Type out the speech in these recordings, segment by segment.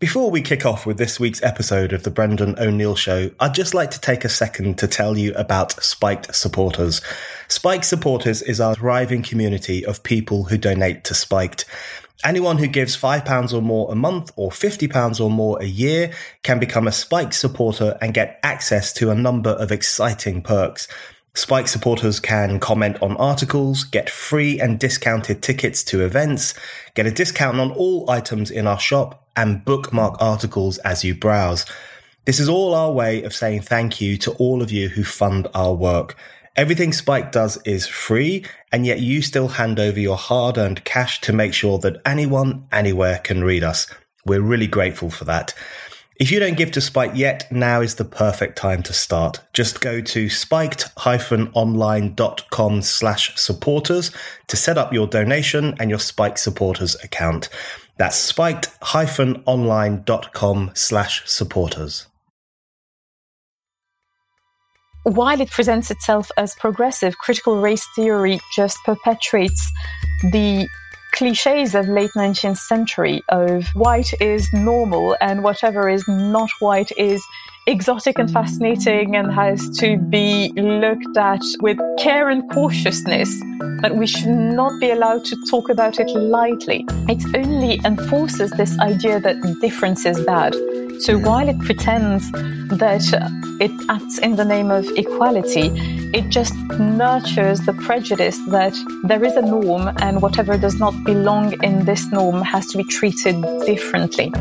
Before we kick off with this week's episode of the Brendan O'Neill Show, I'd just like to take a second to tell you about Spiked Supporters. Spiked Supporters is our thriving community of people who donate to Spiked. Anyone who gives £5 or more a month or £50 or more a year can become a Spiked supporter and get access to a number of exciting perks. Spiked supporters can comment on articles, get free and discounted tickets to events, get a discount on all items in our shop, and bookmark articles as you browse. This is all our way of saying thank you to all of you who fund our work. Everything Spiked does is free, and yet you still hand over your hard earned cash to make sure that anyone, anywhere can read us. We're really grateful for that. If you don't give to Spiked yet, now is the perfect time to start. Just go to spiked-online.com slash supporters to set up your donation and your Spiked supporters account. That's spiked-online.com slash supporters. While it presents itself as progressive, critical race theory just perpetuates the cliches of late 19th century of white is normal and whatever is not white is exotic and fascinating and has to be looked at with care and cautiousness But we should not be allowed to talk about it lightly. It only enforces this idea that difference is bad. So while it pretends that it acts in the name of equality, it just nurtures the prejudice that there is a norm and whatever does not belong in this norm has to be treated differently.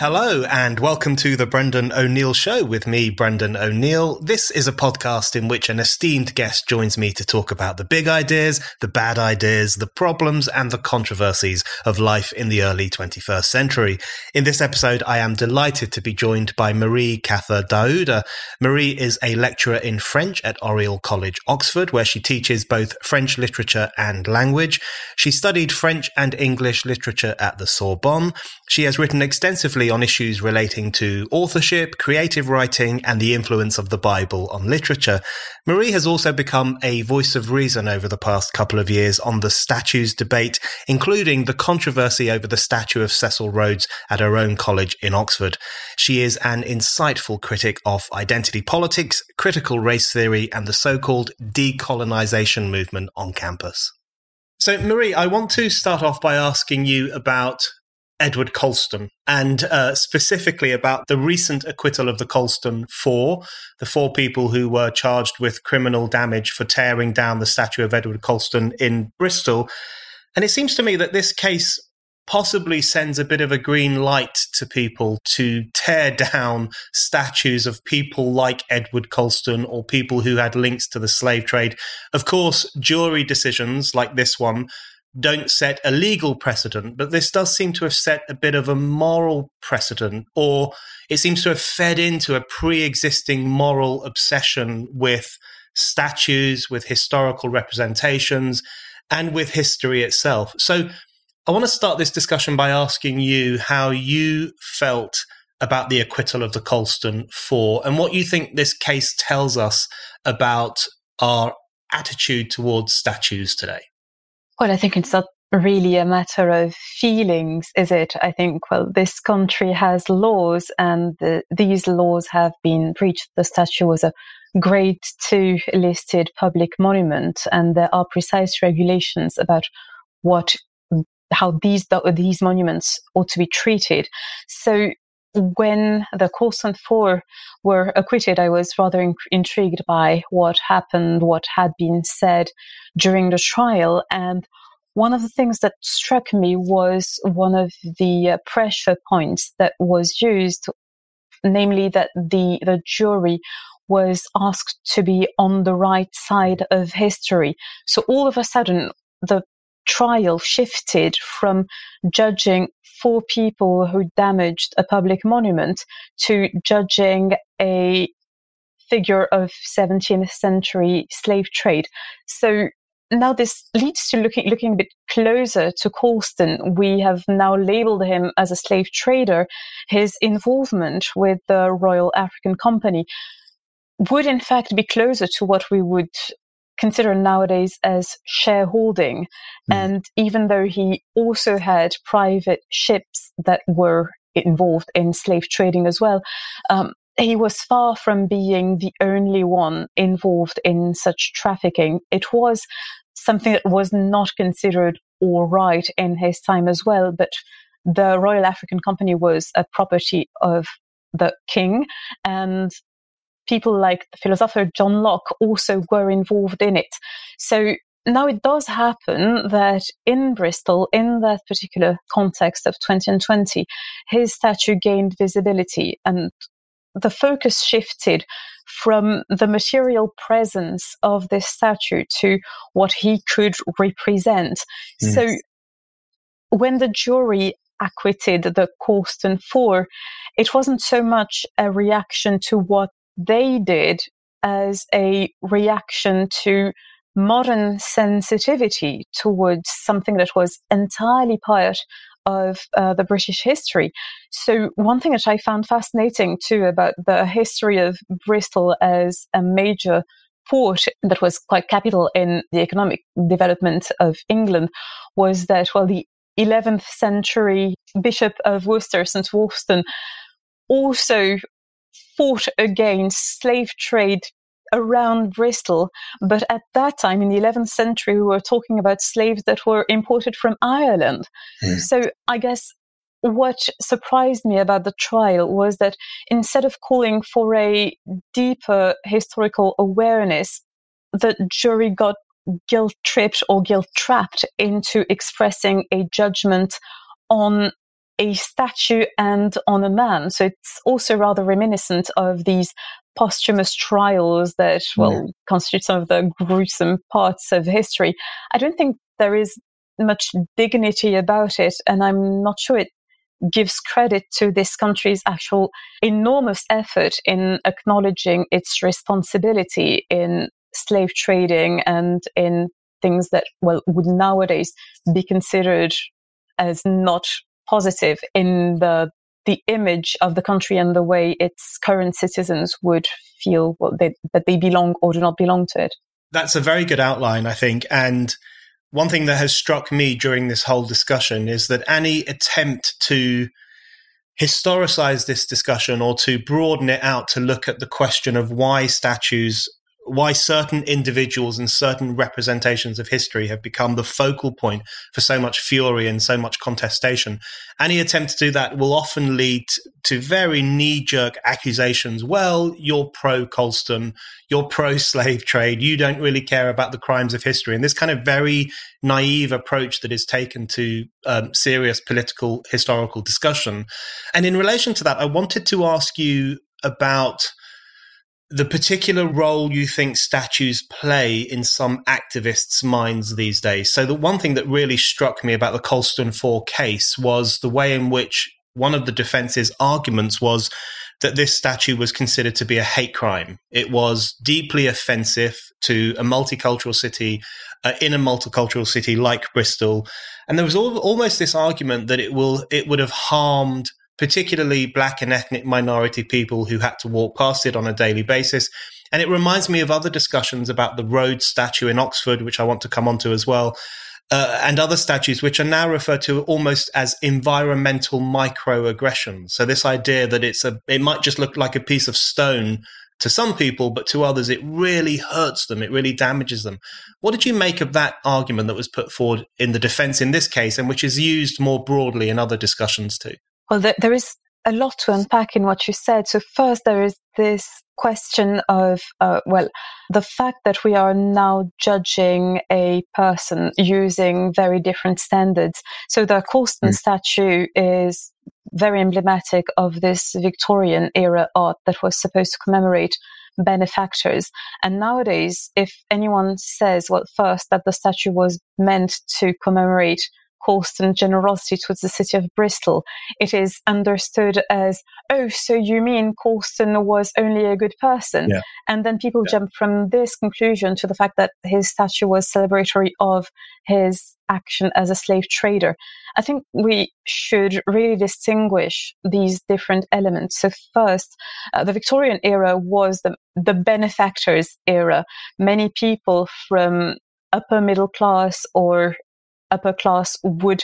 Hello, and welcome to the Brendan O'Neill Show with me, Brendan O'Neill. This is a podcast in which an esteemed guest joins me to talk about the big ideas, the bad ideas, the problems, and the controversies of life in the early 21st century. In this episode, I am delighted to be joined by Marie Kawthar Daouda. Marie is a lecturer in French at Oriel College, Oxford, where she teaches both French literature and language. She studied French and English literature at the Sorbonne. She has written extensively on issues relating to authorship, creative writing, and the influence of the Bible on literature. Marie has also become a voice of reason over the past couple of years on the statues debate, including the controversy over the statue of Cecil Rhodes at her own college in Oxford. She is an insightful critic of identity politics, critical race theory, and the so called decolonization movement on campus. So, Marie, I want to start off by asking you about Edward Colston, and uh, specifically about the recent acquittal of the Colston Four, the four people who were charged with criminal damage for tearing down the statue of Edward Colston in Bristol. And it seems to me that this case possibly sends a bit of a green light to people to tear down statues of people like Edward Colston or people who had links to the slave trade. Of course, jury decisions like this one don't set a legal precedent, but this does seem to have set a bit of a moral precedent, or it seems to have fed into a pre existing moral obsession with statues, with historical representations, and with history itself. So I want to start this discussion by asking you how you felt about the acquittal of the Colston Four and what you think this case tells us about our attitude towards statues today. Well, I think it's not really a matter of feelings, is it? I think, well, this country has laws and the, these laws have been breached. The statue was a grade two listed public monument and there are precise regulations about what how these these monuments ought to be treated. So when the Colston Four were acquitted, I was rather in- intrigued by what happened, what had been said during the trial. And one of the things that struck me was one of the uh, pressure points that was used, namely that the, the jury was asked to be on the right side of history. So all of a sudden, the trial shifted from judging four people who damaged a public monument to judging a figure of 17th century slave trade. So now this leads to looking looking a bit closer to Colston. We have now labeled him as a slave trader. His involvement with the Royal African Company would in fact be closer to what we would considered nowadays as shareholding. Mm. And even though he also had private ships that were involved in slave trading as well, um, he was far from being the only one involved in such trafficking. It was something that was not considered all right in his time as well, but the Royal African Company was a property of the king and people like the philosopher John Locke also were involved in it. So now it does happen that in Bristol, in that particular context of 2020, his statue gained visibility and the focus shifted from the material presence of this statue to what he could represent. Mm. So when the jury acquitted the Colston Four, it wasn't so much a reaction to what they did as a reaction to modern sensitivity towards something that was entirely part of uh, the British history. So, one thing that I found fascinating too about the history of Bristol as a major port that was quite capital in the economic development of England was that, well, the 11th century Bishop of Worcester, St. Wulfstan, also fought against slave trade around Bristol. But at that time, in the 11th century, we were talking about slaves that were imported from Ireland. Mm. So I guess what surprised me about the trial was that instead of calling for a deeper historical awareness, the jury got guilt tripped or guilt trapped into expressing a judgment on a statue and on a man. So it's also rather reminiscent of these posthumous trials that, well, yeah. constitute some of the gruesome parts of history. I don't think there is much dignity about it, and I'm not sure it gives credit to this country's actual enormous effort in acknowledging its responsibility in slave trading and in things that, well, would nowadays be considered as not positive in the the image of the country and the way its current citizens would feel well, they, that they belong or do not belong to it. That's a very good outline, I think. And one thing that has struck me during this whole discussion is that any attempt to historicize this discussion or to broaden it out to look at the question of why statues why certain individuals and certain representations of history have become the focal point for so much fury and so much contestation. Any attempt to do that will often lead to very knee jerk accusations. Well, you're pro Colston, you're pro slave trade, you don't really care about the crimes of history. And this kind of very naive approach that is taken to um, serious political historical discussion. And in relation to that, I wanted to ask you about the particular role you think statues play in some activists' minds these days. So, the one thing that really struck me about the Colston 4 case was the way in which one of the defense's arguments was that this statue was considered to be a hate crime. It was deeply offensive to a multicultural city, uh, in a multicultural city like Bristol. And there was all, almost this argument that it will, it would have harmed particularly black and ethnic minority people who had to walk past it on a daily basis. And it reminds me of other discussions about the Rhodes statue in Oxford, which I want to come on to as well, uh, and other statues, which are now referred to almost as environmental microaggressions. So this idea that it's a, it might just look like a piece of stone to some people, but to others, it really hurts them. It really damages them. What did you make of that argument that was put forward in the defense in this case, and which is used more broadly in other discussions too? Well, there, there is a lot to unpack in what you said. So, first, there is this question of, uh, well, the fact that we are now judging a person using very different standards. So, the Colston mm. statue is very emblematic of this Victorian era art that was supposed to commemorate benefactors. And nowadays, if anyone says, well, first, that the statue was meant to commemorate Colston generosity towards the city of Bristol, it is understood as, oh, so you mean Colston was only a good person? Yeah. And then people yeah. jump from this conclusion to the fact that his statue was celebratory of his action as a slave trader. I think we should really distinguish these different elements. So first, uh, the Victorian era was the, the benefactors era. Many people from upper middle class or upper class would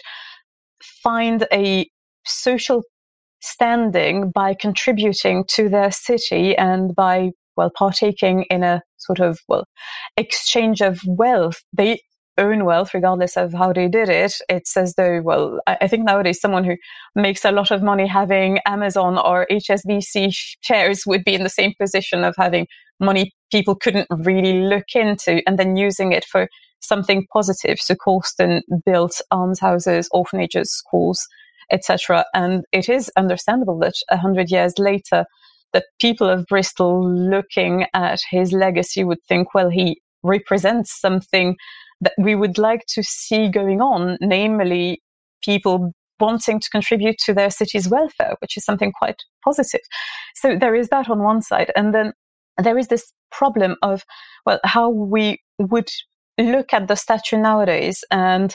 find a social standing by contributing to their city and by well partaking in a sort of well exchange of wealth. They own wealth regardless of how they did it. It's as though well i think nowadays someone who makes a lot of money having amazon or hsbc shares would be in the same position of having money people couldn't really look into and then using it for something positive. So Colston built almshouses, orphanages, schools, etc. And it is understandable that a hundred years later, that people of Bristol looking at his legacy would think, well, he represents something that we would like to see going on, namely people wanting to contribute to their city's welfare, which is something quite positive. So there is that on one side. And then there is this problem of, well, how we would look at the statue nowadays and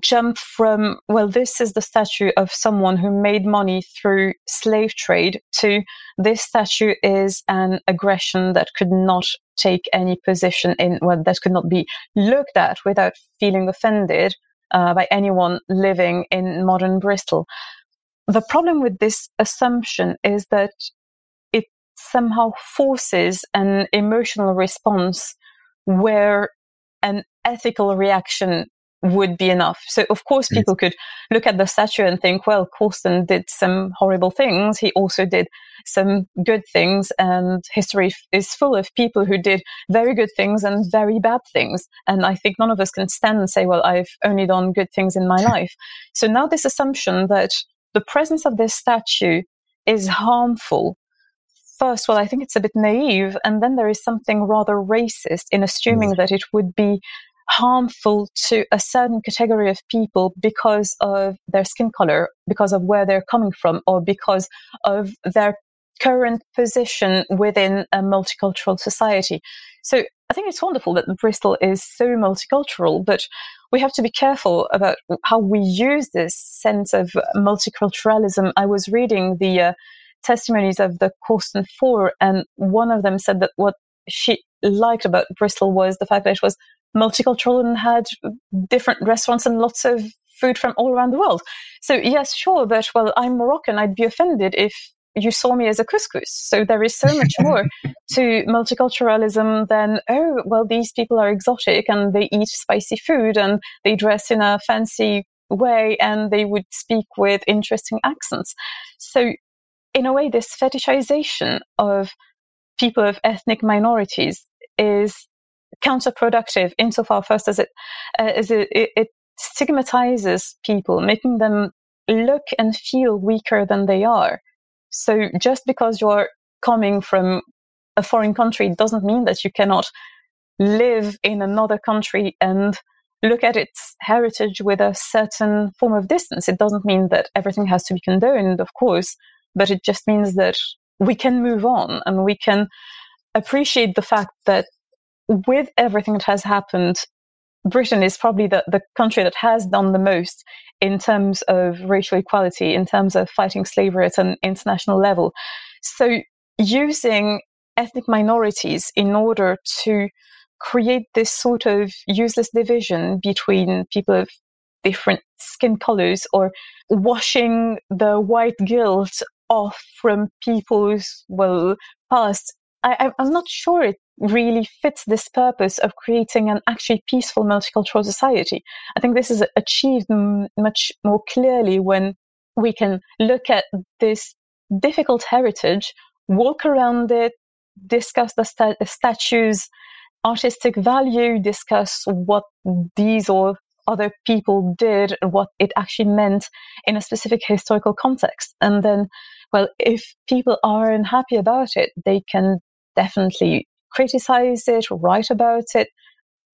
jump from, well, this is the statue of someone who made money through slave trade to this statue is an aggression that could not take any position in, well, that could not be looked at without feeling offended uh, by anyone living in modern Bristol. The problem with this assumption is that it somehow forces an emotional response where an ethical reaction would be enough. So of course people could look at the statue and think, well, Colston did some horrible things. He also did some good things and history is full of people who did very good things and very bad things. And I think none of us can stand and say, well, I've only done good things in my life. So now this assumption that the presence of this statue is harmful first, well, I think it's a bit naive. And then there is something rather racist in assuming mm. that it would be harmful to a certain category of people because of their skin color, because of where they're coming from, or because of their current position within a multicultural society. So I think it's wonderful that Bristol is so multicultural, but we have to be careful about how we use this sense of multiculturalism. I was reading the uh, testimonies of the Colston Four, and one of them said that what she liked about Bristol was the fact that it was multicultural and had different restaurants and lots of food from all around the world. So yes, sure, but well, I'm Moroccan. I'd be offended if you saw me as a couscous. So there is so much more to multiculturalism than, oh, well, these people are exotic and they eat spicy food and they dress in a fancy way and they would speak with interesting accents. So in a way, this fetishization of people of ethnic minorities is counterproductive insofar first as it uh, as it, it, it stigmatizes people, making them look and feel weaker than they are. So just because you're coming from a foreign country doesn't mean that you cannot live in another country and look at its heritage with a certain form of distance. It doesn't mean that everything has to be condoned, of course, but it just means that we can move on and we can appreciate the fact that with everything that has happened, Britain is probably the, the country that has done the most in terms of racial equality, in terms of fighting slavery at an international level. So using ethnic minorities in order to create this sort of useless division between people of different skin colors or washing the white guilt off from people's well past I, am not sure it really fits this purpose of creating an actually peaceful multicultural society. I think this is achieved m- much more clearly when we can look at this difficult heritage, walk around it, discuss the, sta- the statues' artistic value, discuss what these or other people did what it actually meant in a specific historical context. And then, well, if people are unhappy about it, they can definitely criticize it, write about it,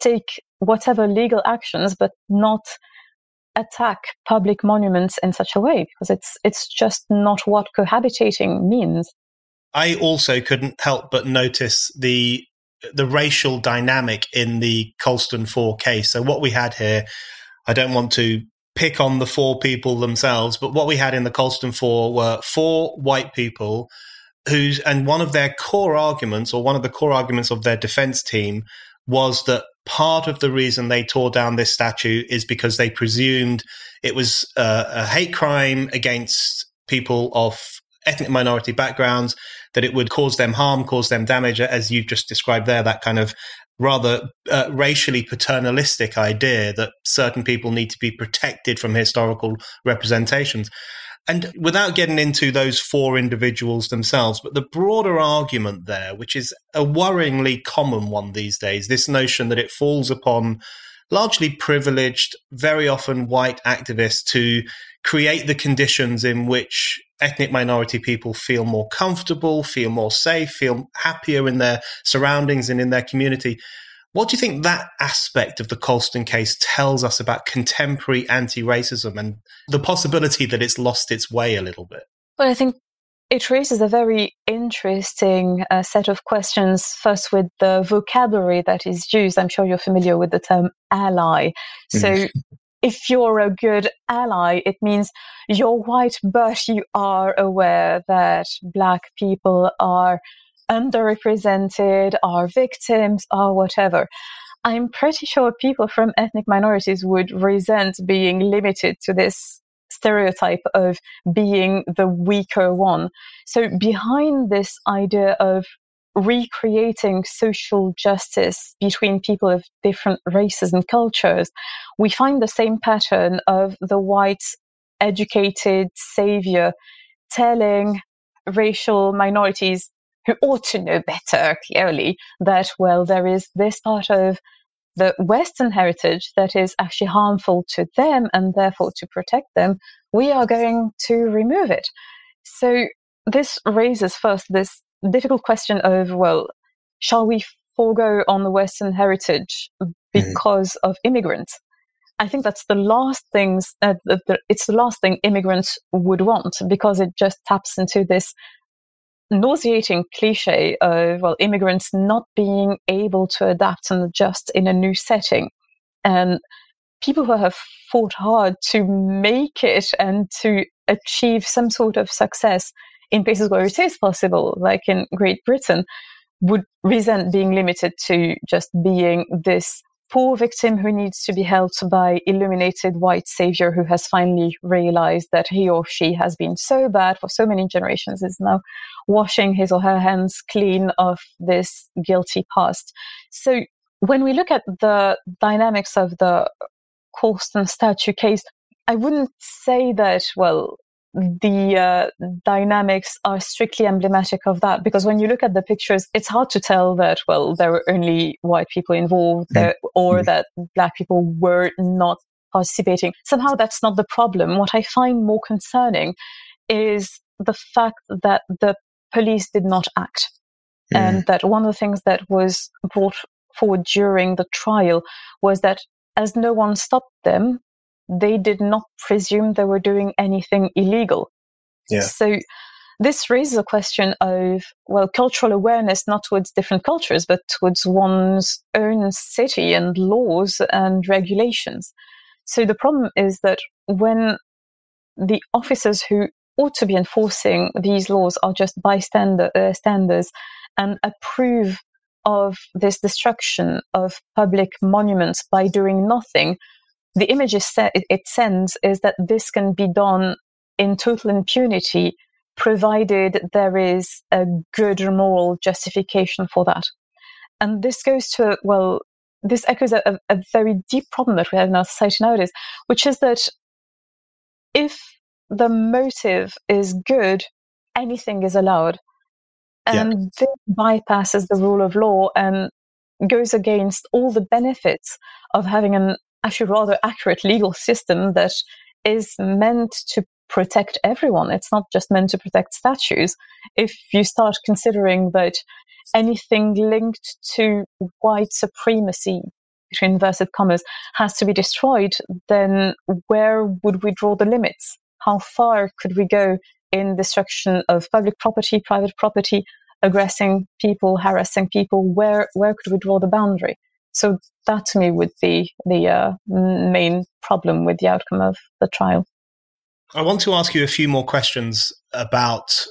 take whatever legal actions, but not attack public monuments in such a way because it's it's just not what cohabitating means. I also couldn't help but notice the the racial dynamic in the Colston 4 case. So what we had here, I don't want to pick on the four people themselves, but what we had in the Colston 4 were four white people who's and one of their core arguments or one of the core arguments of their defense team was that part of the reason they tore down this statue is because they presumed it was uh, a hate crime against people of ethnic minority backgrounds, that it would cause them harm, cause them damage, as you've just described there, that kind of rather uh, racially paternalistic idea that certain people need to be protected from historical representations. And without getting into those four individuals themselves, but the broader argument there, which is a worryingly common one these days, this notion that it falls upon largely privileged, very often white activists to create the conditions in which ethnic minority people feel more comfortable, feel more safe, feel happier in their surroundings and in their community. What do you think that aspect of the Colston case tells us about contemporary anti racism and the possibility that it's lost its way a little bit? Well, I think it raises a very interesting uh, set of questions. First, with the vocabulary that is used. I'm sure you're familiar with the term ally. So, mm. If you're a good ally, it means you're white, but you are aware that black people are underrepresented, are victims, or whatever. I'm pretty sure people from ethnic minorities would resent being limited to this stereotype of being the weaker one. So, behind this idea of recreating social justice between people of different races and cultures, we find the same pattern of the white educated savior telling racial minorities who ought to know better, clearly, that, well, there is this part of the Western heritage that is actually harmful to them and therefore to protect them, we are going to remove it. So this raises first this difficult question of, well, shall we forego on the Western heritage mm-hmm. because mm-hmm. of immigrants? I think that's the last things, uh, the, the, it's the last thing immigrants would want because it just taps into this nauseating cliche of, well, immigrants not being able to adapt and adjust in a new setting. And people who have fought hard to make it and to achieve some sort of success in places where it is possible, like in Great Britain, would resent being limited to just being this poor victim who needs to be helped by illuminated white savior who has finally realized that he or she has been so bad for so many generations is now washing his or her hands clean of this guilty past. So when we look at the dynamics of the Colston statue case, I wouldn't say that, well, the uh, dynamics are strictly emblematic of that because when you look at the pictures, it's hard to tell that, well, there were only white people involved mm. there, or mm. that black people were not participating. Somehow that's not the problem. What I find more concerning is the fact that the police did not act. Mm. And that one of the things that was brought forward during the trial was that as no one stopped them, they did not presume they were doing anything illegal. Yeah. So this raises a question of, well, cultural awareness, not towards different cultures, but towards one's own city and laws and regulations. So the problem is that when the officers who ought to be enforcing these laws are just bystanders uh, and approve of this destruction of public monuments by doing nothing, the image it sends is that this can be done in total impunity, provided there is a good moral justification for that. And this goes to, well, this echoes a, a very deep problem that we have in our society nowadays, which is that if the motive is good, anything is allowed. And yeah. this bypasses the rule of law and goes against all the benefits of having an actually rather accurate legal system that is meant to protect everyone. It's not just meant to protect statues. If you start considering that anything linked to white supremacy between inverted commas, has to be destroyed, then where would we draw the limits? How far could we go in destruction of public property, private property, aggressing people, harassing people? Where where could we draw the boundary? So that to me would be the uh, main problem with the outcome of the trial. I want to ask you a few more questions about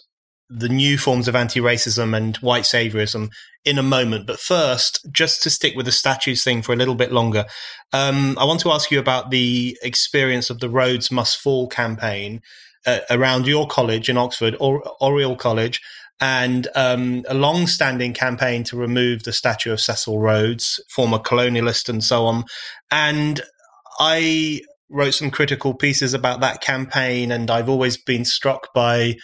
the new forms of anti-racism and white saviorism in a moment. But first, just to stick with the statues thing for a little bit longer, um, I want to ask you about the experience of the Rhodes Must Fall campaign uh, around your college in Oxford, or Oriel College, and um, a long-standing campaign to remove the statue of Cecil Rhodes, former colonialist, and so on. And I wrote some critical pieces about that campaign, and I've always been struck by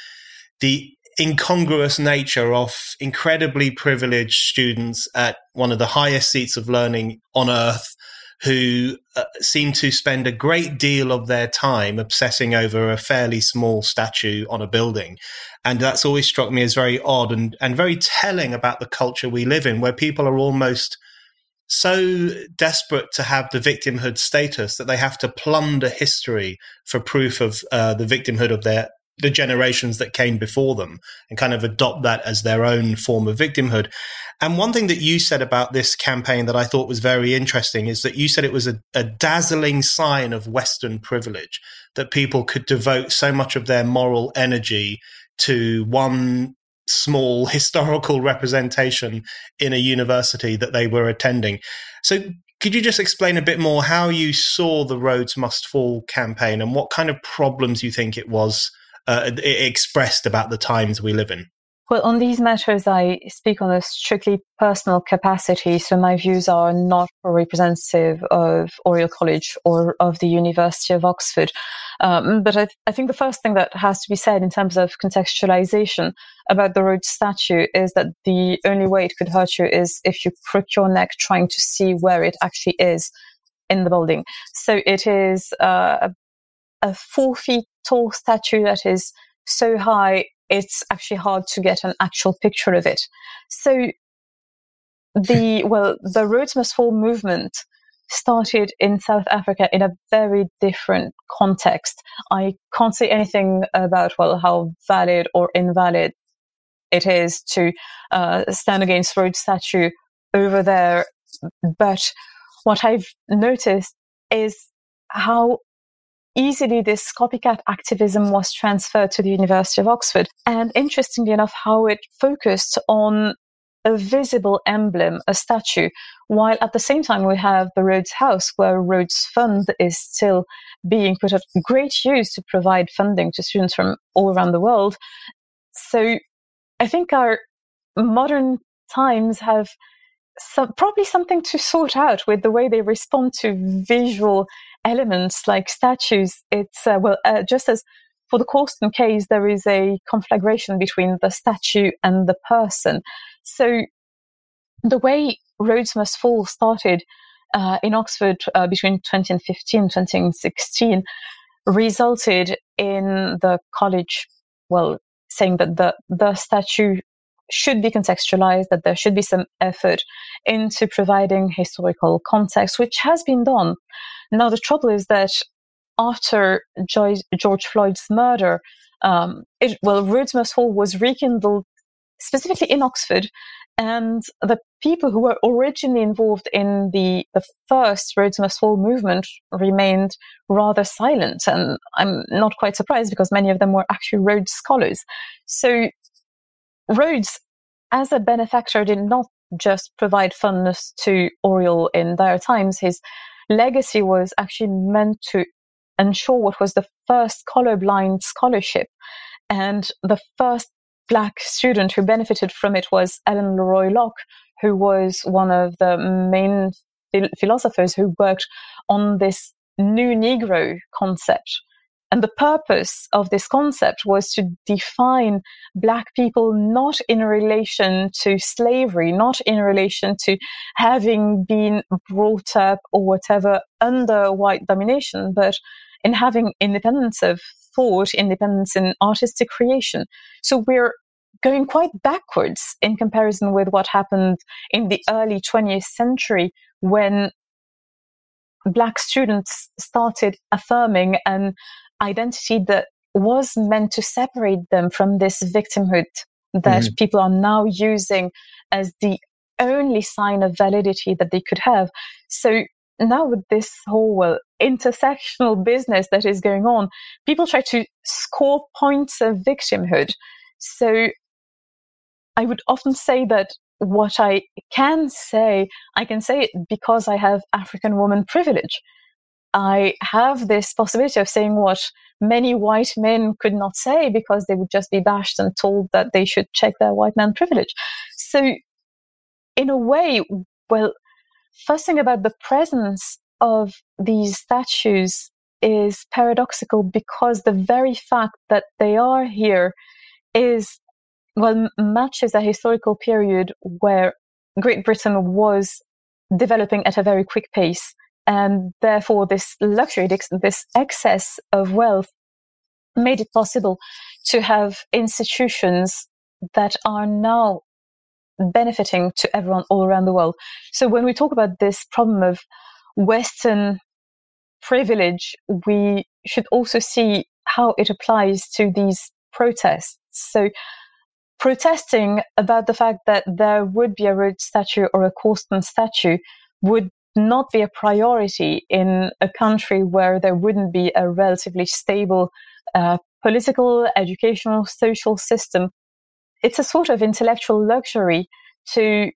the incongruous nature of incredibly privileged students at one of the highest seats of learning on earth who uh, seem to spend a great deal of their time obsessing over a fairly small statue on a building. And that's always struck me as very odd and, and very telling about the culture we live in, where people are almost so desperate to have the victimhood status that they have to plunder history for proof of uh, the victimhood of their the generations that came before them and kind of adopt that as their own form of victimhood. And one thing that you said about this campaign that I thought was very interesting is that you said it was a, a dazzling sign of Western privilege that people could devote so much of their moral energy to one small historical representation in a university that they were attending. So could you just explain a bit more how you saw the Rhodes Must Fall campaign and what kind of problems you think it was uh, expressed about the times we live in? Well, on these matters, I speak on a strictly personal capacity, so my views are not representative of Oriel College or of the University of Oxford. Um, but I, th- I, think the first thing that has to be said in terms of contextualization about the Rhodes statue is that the only way it could hurt you is if you crook your neck trying to see where it actually is in the building. So it is uh, a four feet tall statue that is so high, it's actually hard to get an actual picture of it. So the, well, the Rhodes Must Fall movement started in South Africa in a very different context. I can't say anything about, well, how valid or invalid it is to uh, stand against Rhodes statue over there. But what I've noticed is how easily this copycat activism was transferred to the University of Oxford. And interestingly enough, how it focused on a visible emblem, a statue, while at the same time we have the Rhodes House, where Rhodes Fund is still being put at great use to provide funding to students from all around the world. So I think our modern times have some, probably something to sort out with the way they respond to visual elements like statues. It's, uh, well, uh, just as for the Colston case, there is a conflagration between the statue and the person. So the way Rhodes Must Fall started uh, in Oxford uh, between 2015 2016 resulted in the college, well, saying that the, the statue should be contextualized, that there should be some effort into providing historical context, which has been done. Now, the trouble is that after George Floyd's murder, um, it, well, Rhodes Must Fall was rekindled specifically in Oxford, and the people who were originally involved in the, the first Rhodes Must Fall movement remained rather silent. And I'm not quite surprised because many of them were actually Rhodes scholars. So Rhodes, as a benefactor, did not just provide fundness to Oriel in dire times. His legacy was actually meant to ensure what was the first colorblind scholarship. And the first black student who benefited from it was Alain LeRoy Locke, who was one of the main philosophers who worked on this new Negro concept and the purpose of this concept was to define Black people not in relation to slavery, not in relation to having been brought up or whatever under white domination, but in having independence of thought, independence in artistic creation. So we're going quite backwards in comparison with what happened in the early 20th century when black students started affirming an identity that was meant to separate them from this victimhood that mm-hmm. people are now using as the only sign of validity that they could have. So now with this whole well, intersectional business that is going on, people try to score points of victimhood. So I would often say that what I can say, I can say it because I have African woman privilege. I have this possibility of saying what many white men could not say because they would just be bashed and told that they should check their white man privilege. So, in a way, well, fussing about the presence of these statues is paradoxical because the very fact that they are here is, well, matches a historical period where Great Britain was developing at a very quick pace. And therefore, this luxury, this excess of wealth made it possible to have institutions that are now benefiting to everyone all around the world. So when we talk about this problem of Western privilege, we should also see how it applies to these protests. So protesting about the fact that there would be a Rhodes statue or a Colston statue would not be a priority in a country where there wouldn't be a relatively stable uh, political, educational, social system. It's a sort of intellectual luxury to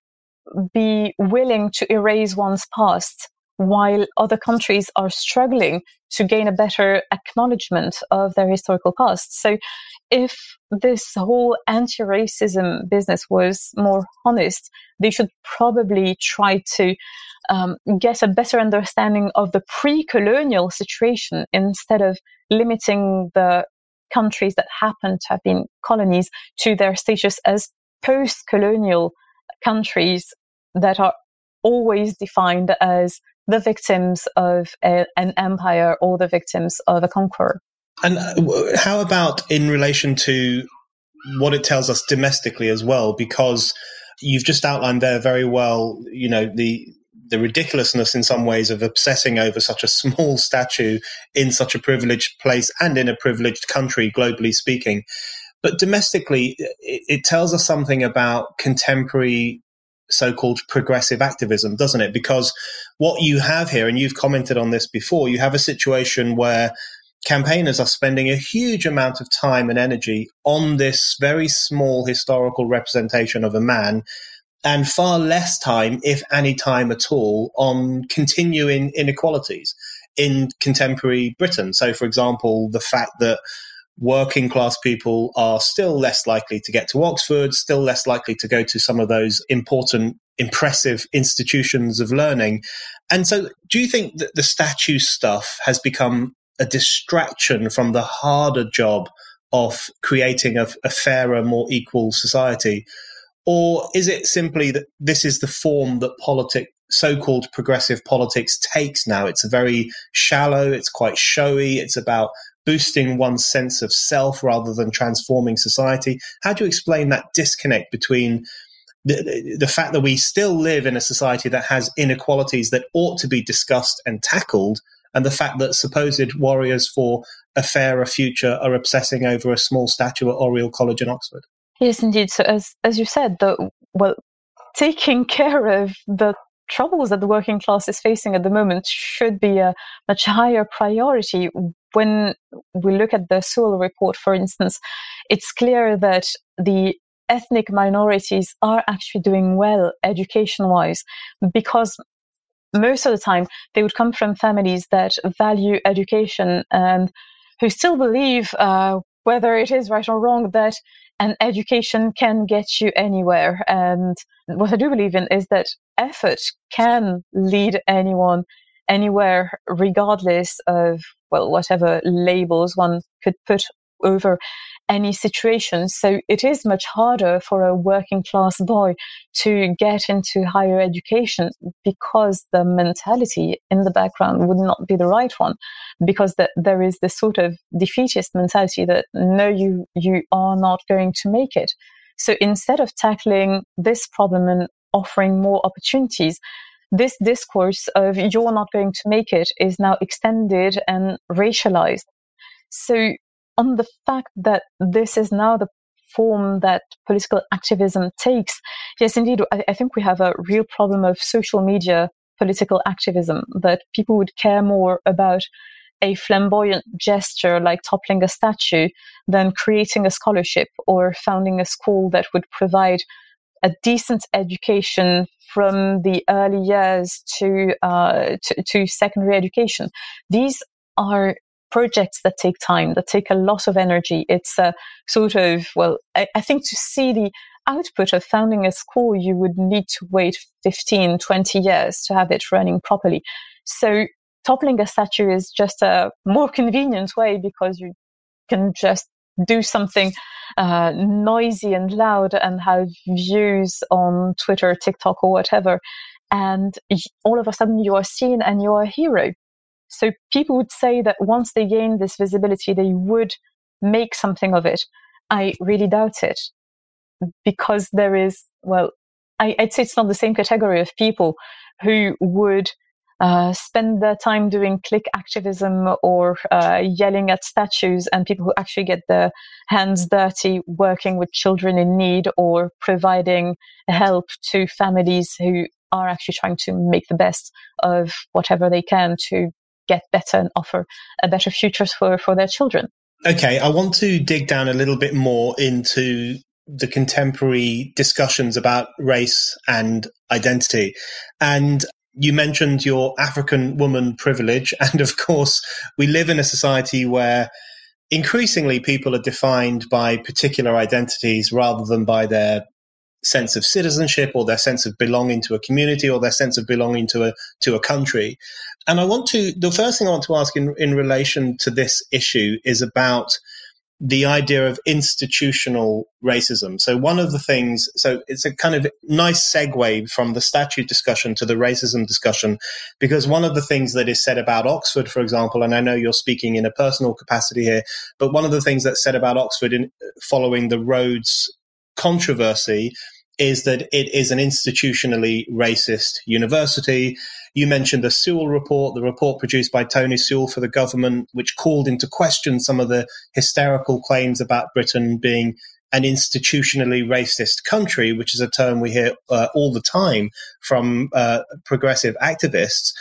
be willing to erase one's past while other countries are struggling to gain a better acknowledgement of their historical past. So if this whole anti-racism business was more honest, they should probably try to um, get a better understanding of the pre-colonial situation instead of limiting the countries that happen to have been colonies to their status as post-colonial countries that are always defined as the victims of a, an empire or the victims of a conqueror. And uh, how about in relation to what it tells us domestically as well? Because you've just outlined there very well, you know, the the ridiculousness in some ways of obsessing over such a small statue in such a privileged place and in a privileged country, globally speaking. But domestically, it, it tells us something about contemporary so-called progressive activism, doesn't it? Because what you have here, and you've commented on this before, you have a situation where campaigners are spending a huge amount of time and energy on this very small historical representation of a man and far less time, if any time at all, on continuing inequalities in contemporary Britain. So, for example, the fact that working class people are still less likely to get to Oxford, still less likely to go to some of those important, impressive institutions of learning. And so, do you think that the statue stuff has become a distraction from the harder job of creating a, a fairer, more equal society? Or is it simply that this is the form that politics so-called progressive politics takes now. It's very shallow, it's quite showy, it's about boosting one's sense of self rather than transforming society. How do you explain that disconnect between the, the fact that we still live in a society that has inequalities that ought to be discussed and tackled, and the fact that supposed warriors for a fairer future are obsessing over a small statue at Oriel College in Oxford? Yes, indeed. So, as as you said, the well, taking care of the troubles that the working class is facing at the moment should be a much higher priority. When we look at the Sewell report, for instance, it's clear that the ethnic minorities are actually doing well education wise because most of the time they would come from families that value education and who still believe, uh, whether it is right or wrong, that an education can get you anywhere. And what I do believe in is that effort can lead anyone anywhere, regardless of, well, whatever labels one could put over any situation. So it is much harder for a working class boy to get into higher education because the mentality in the background would not be the right one. Because the, there is this sort of defeatist mentality that no, you, you are not going to make it. So instead of tackling this problem and offering more opportunities, this discourse of you're not going to make it is now extended and racialized. So on the fact that this is now the form that political activism takes, yes, indeed, I, I think we have a real problem of social media political activism, that people would care more about a flamboyant gesture like toppling a statue than creating a scholarship or founding a school that would provide a decent education from the early years to, uh, to, to secondary education. These are projects that take time, that take a lot of energy. It's a sort of, well, I, I, think to see the output of founding a school, you would need to wait 15, 20 years to have it running properly. So toppling a statue is just a more convenient way because you can just do something uh, noisy and loud and have views on Twitter, TikTok, or whatever. And all of a sudden you are seen and you are a hero. So people would say that once they gain this visibility, they would make something of it. I really doubt it because there is, well, I, would say it's not the same category of people who would uh, spend their time doing click activism or uh, yelling at statues and people who actually get their hands dirty working with children in need or providing help to families who are actually trying to make the best of whatever they can to get better and offer a better future for, for their children. Okay, I want to dig down a little bit more into the contemporary discussions about race and identity. And you mentioned your African woman privilege. And of course, we live in a society where increasingly people are defined by particular identities rather than by their sense of citizenship or their sense of belonging to a community or their sense of belonging to a to a country. And I want to the first thing I want to ask in, in relation to this issue is about the idea of institutional racism. So one of the things, so it's a kind of nice segue from the statute discussion to the racism discussion, because one of the things that is said about Oxford, for example, and I know you're speaking in a personal capacity here, but one of the things that's said about Oxford in following the Rhodes controversy is that it is an institutionally racist university. You mentioned the Sewell report, the report produced by Tony Sewell for the government, which called into question some of the hysterical claims about Britain being an institutionally racist country, which is a term we hear uh, all the time from uh, progressive activists.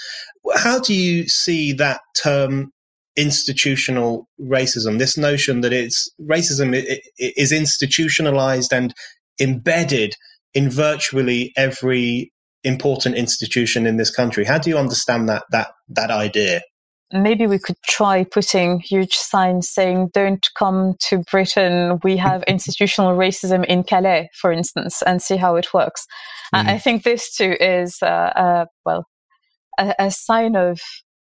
How do you see that term institutional racism? This notion that it's racism is institutionalized and embedded in virtually every important institution in this country. How do you understand that that that idea? Maybe we could try putting huge signs saying, don't come to Britain. We have institutional racism in Calais, for instance, and see how it works. Mm. I think this too is, uh, uh, well, a, a, sign of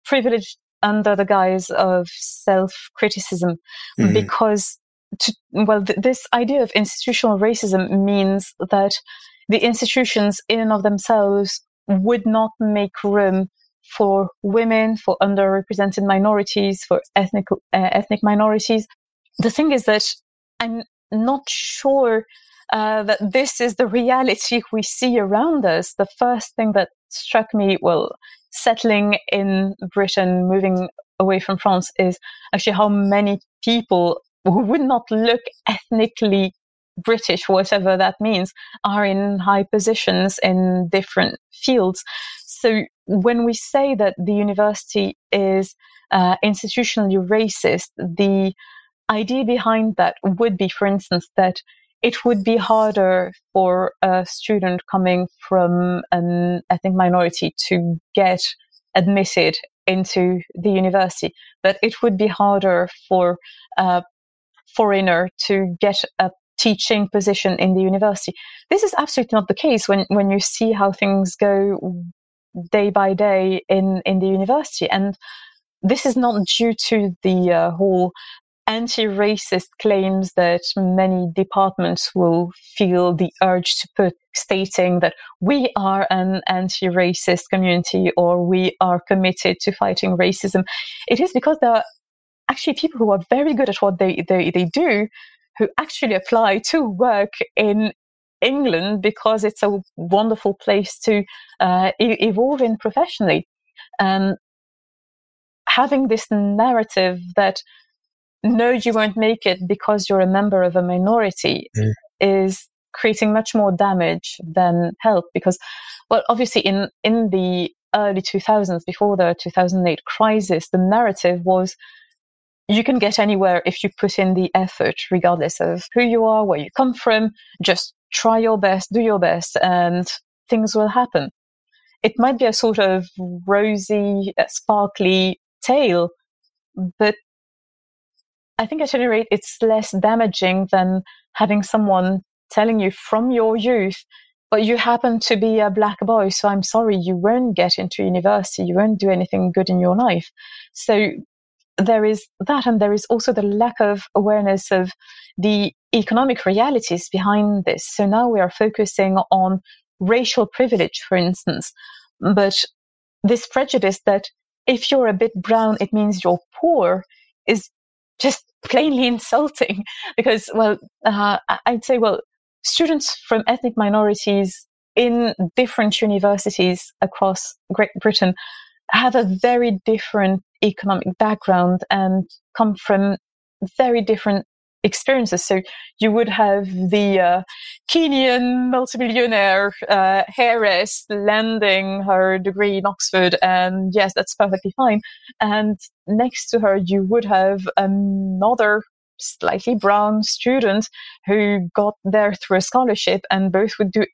privilege under the guise of self criticism mm. because to, well, th- this idea of institutional racism means that the institutions in and of themselves would not make room for women, for underrepresented minorities, for ethnic uh, ethnic minorities. The thing is that I'm not sure uh, that this is the reality we see around us. The first thing that struck me, well, settling in Britain, moving away from France, is actually how many people who would not look ethnically British, whatever that means, are in high positions in different fields. So when we say that the university is uh, institutionally racist, the idea behind that would be, for instance, that it would be harder for a student coming from an ethnic minority to get admitted into the university, that it would be harder for a foreigner to get a teaching position in the university. This is absolutely not the case when, when you see how things go day by day in, in the university. And this is not due to the uh, whole anti-racist claims that many departments will feel the urge to put stating that we are an anti-racist community or we are committed to fighting racism. It is because there are actually people who are very good at what they, they, they do who actually apply to work in England because it's a wonderful place to uh, e- evolve in professionally. And having this narrative that no, you won't make it because you're a member of a minority mm. is creating much more damage than help because well obviously in in the early 2000s before the 2008 crisis the narrative was you can get anywhere if you put in the effort, regardless of who you are, where you come from. Just try your best, do your best, and things will happen. It might be a sort of rosy, uh, sparkly tale, but I think at any rate, it's less damaging than having someone telling you from your youth, but you happen to be a black boy, so I'm sorry, you won't get into university, you won't do anything good in your life. So there is that, and there is also the lack of awareness of the economic realities behind this. So now we are focusing on racial privilege, for instance, but this prejudice that if you're a bit brown, it means you're poor is just plainly insulting because, well, uh, I'd say, well, students from ethnic minorities in different universities across Great Britain have a very different economic background and come from very different experiences. So you would have the uh, Kenyan multimillionaire uh, heiress landing her degree in Oxford, and yes, that's perfectly fine. And next to her, you would have another slightly brown student who got there through a scholarship, and both would do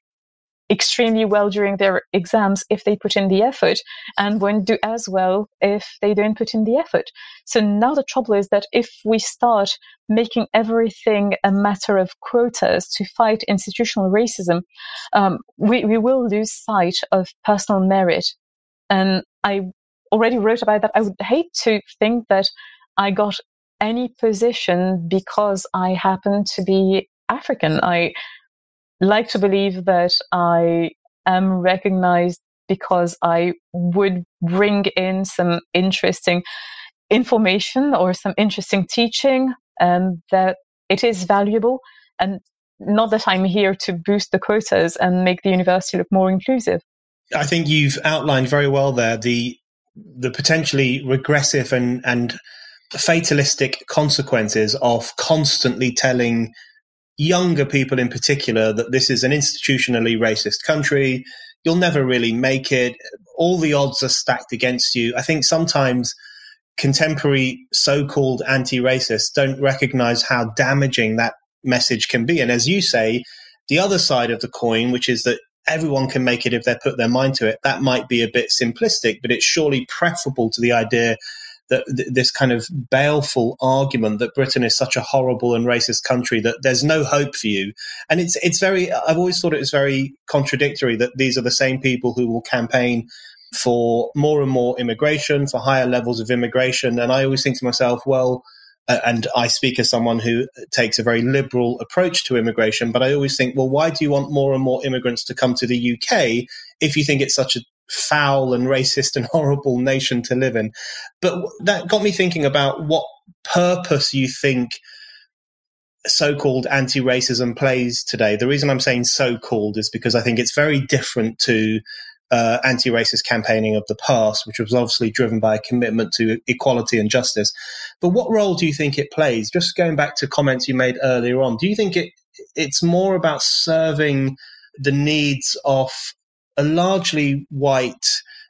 extremely well during their exams if they put in the effort and won't do as well if they don't put in the effort. So now the trouble is that if we start making everything a matter of quotas to fight institutional racism, um, we, we will lose sight of personal merit. And I already wrote about that. I would hate to think that I got any position because I happen to be African. I like to believe that I am recognized because I would bring in some interesting information or some interesting teaching and that it is valuable and not that I'm here to boost the quotas and make the university look more inclusive. I think you've outlined very well there the the potentially regressive and and fatalistic consequences of constantly telling younger people in particular that this is an institutionally racist country. You'll never really make it. All the odds are stacked against you. I think sometimes contemporary so called anti racists don't recognize how damaging that message can be. And as you say, the other side of the coin, which is that everyone can make it if they put their mind to it, that might be a bit simplistic, but it's surely preferable to the idea that this kind of baleful argument that Britain is such a horrible and racist country that there's no hope for you. And it's it's very I've always thought it was very contradictory that these are the same people who will campaign for more and more immigration, for higher levels of immigration. And I always think to myself, well, uh, and I speak as someone who takes a very liberal approach to immigration, but I always think, well, why do you want more and more immigrants to come to the UK if you think it's such a foul and racist and horrible nation to live in. But that got me thinking about what purpose you think so-called anti-racism plays today. The reason I'm saying so-called is because I think it's very different to uh, anti-racist campaigning of the past, which was obviously driven by a commitment to equality and justice. But what role do you think it plays? Just going back to comments you made earlier on, do you think it it's more about serving the needs of a largely white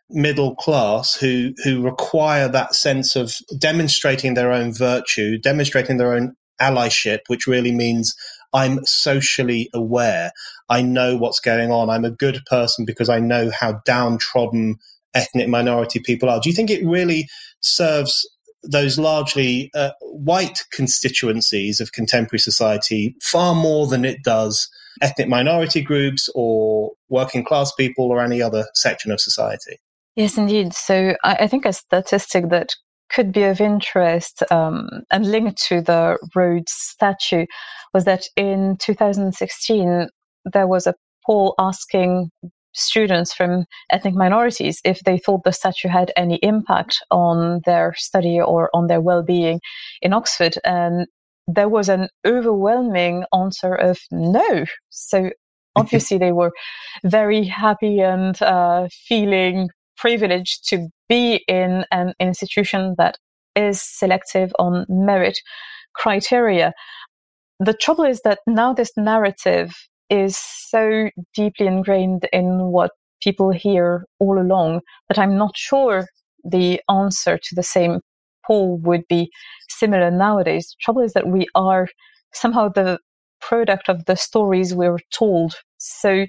middle class who who require that sense of demonstrating their own virtue, demonstrating their own allyship, which really means I'm socially aware. I know what's going on. I'm a good person because I know how downtrodden ethnic minority people are. Do you think it really serves those largely uh, white constituencies of contemporary society far more than it does ethnic minority groups or working class people or any other section of society. Yes, indeed. So I, think a statistic that could be of interest um, and linked to the Rhodes statue was that in 2016 there was a poll asking students from ethnic minorities if they thought the statue had any impact on their study or on their well-being in Oxford and there was an overwhelming answer of no. So obviously they were very happy and uh, feeling privileged to be in an institution that is selective on merit criteria. The trouble is that now this narrative is so deeply ingrained in what people hear all along that I'm not sure the answer to the same poll would be similar nowadays. The trouble is that we are somehow the product of the stories we we're told. So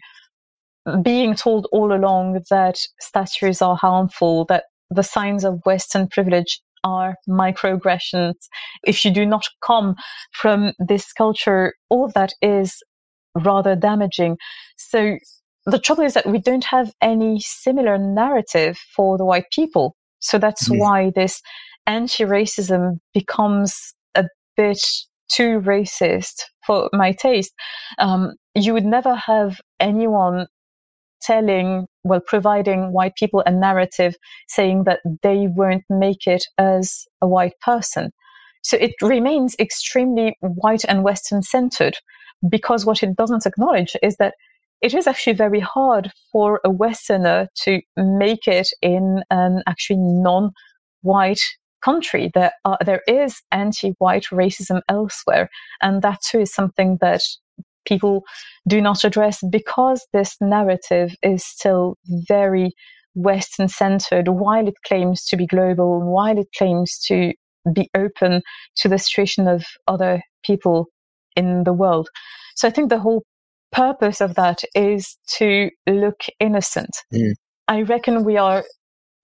being told all along that statues are harmful, that the signs of Western privilege are microaggressions. If you do not come from this culture, all of that is rather damaging. So the trouble is that we don't have any similar narrative for the white people. So that's why this anti-racism becomes a bit too racist for my taste. Um, you would never have anyone telling, well, providing white people a narrative saying that they won't make it as a white person. So it remains extremely white and Western centered because what it doesn't acknowledge is that it is actually very hard for a Westerner to make it in an actually non-white country. There, are, there is anti-white racism elsewhere, and that too is something that people do not address because this narrative is still very Western centered while it claims to be global, while it claims to be open to the situation of other people in the world. So I think the whole purpose of that is to look innocent. Mm. I reckon we are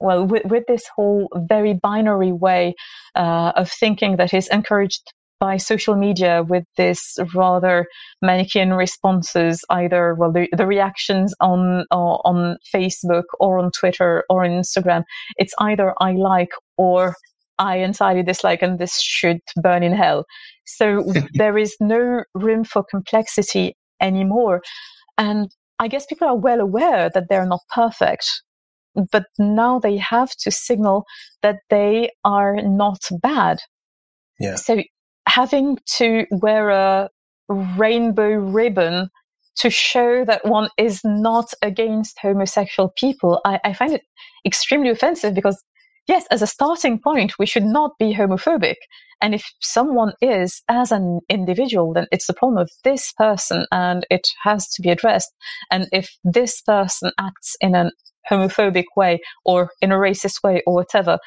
well with, with, this whole very binary way uh, of thinking that is encouraged by social media with this rather Manichaean responses, either well the, the reactions on uh, on Facebook or on Twitter or on Instagram. It's either I like or I entirely dislike, and this should burn in hell. So there is no room for complexity anymore. And I guess people are well aware that they're not perfect, but now they have to signal that they are not bad. Yeah. So having to wear a rainbow ribbon to show that one is not against homosexual people, I, I find it extremely offensive because yes, as a starting point, we should not be homophobic. And if someone is as an individual, then it's the problem of this person and it has to be addressed. And if this person acts in a homophobic way or in a racist way or whatever,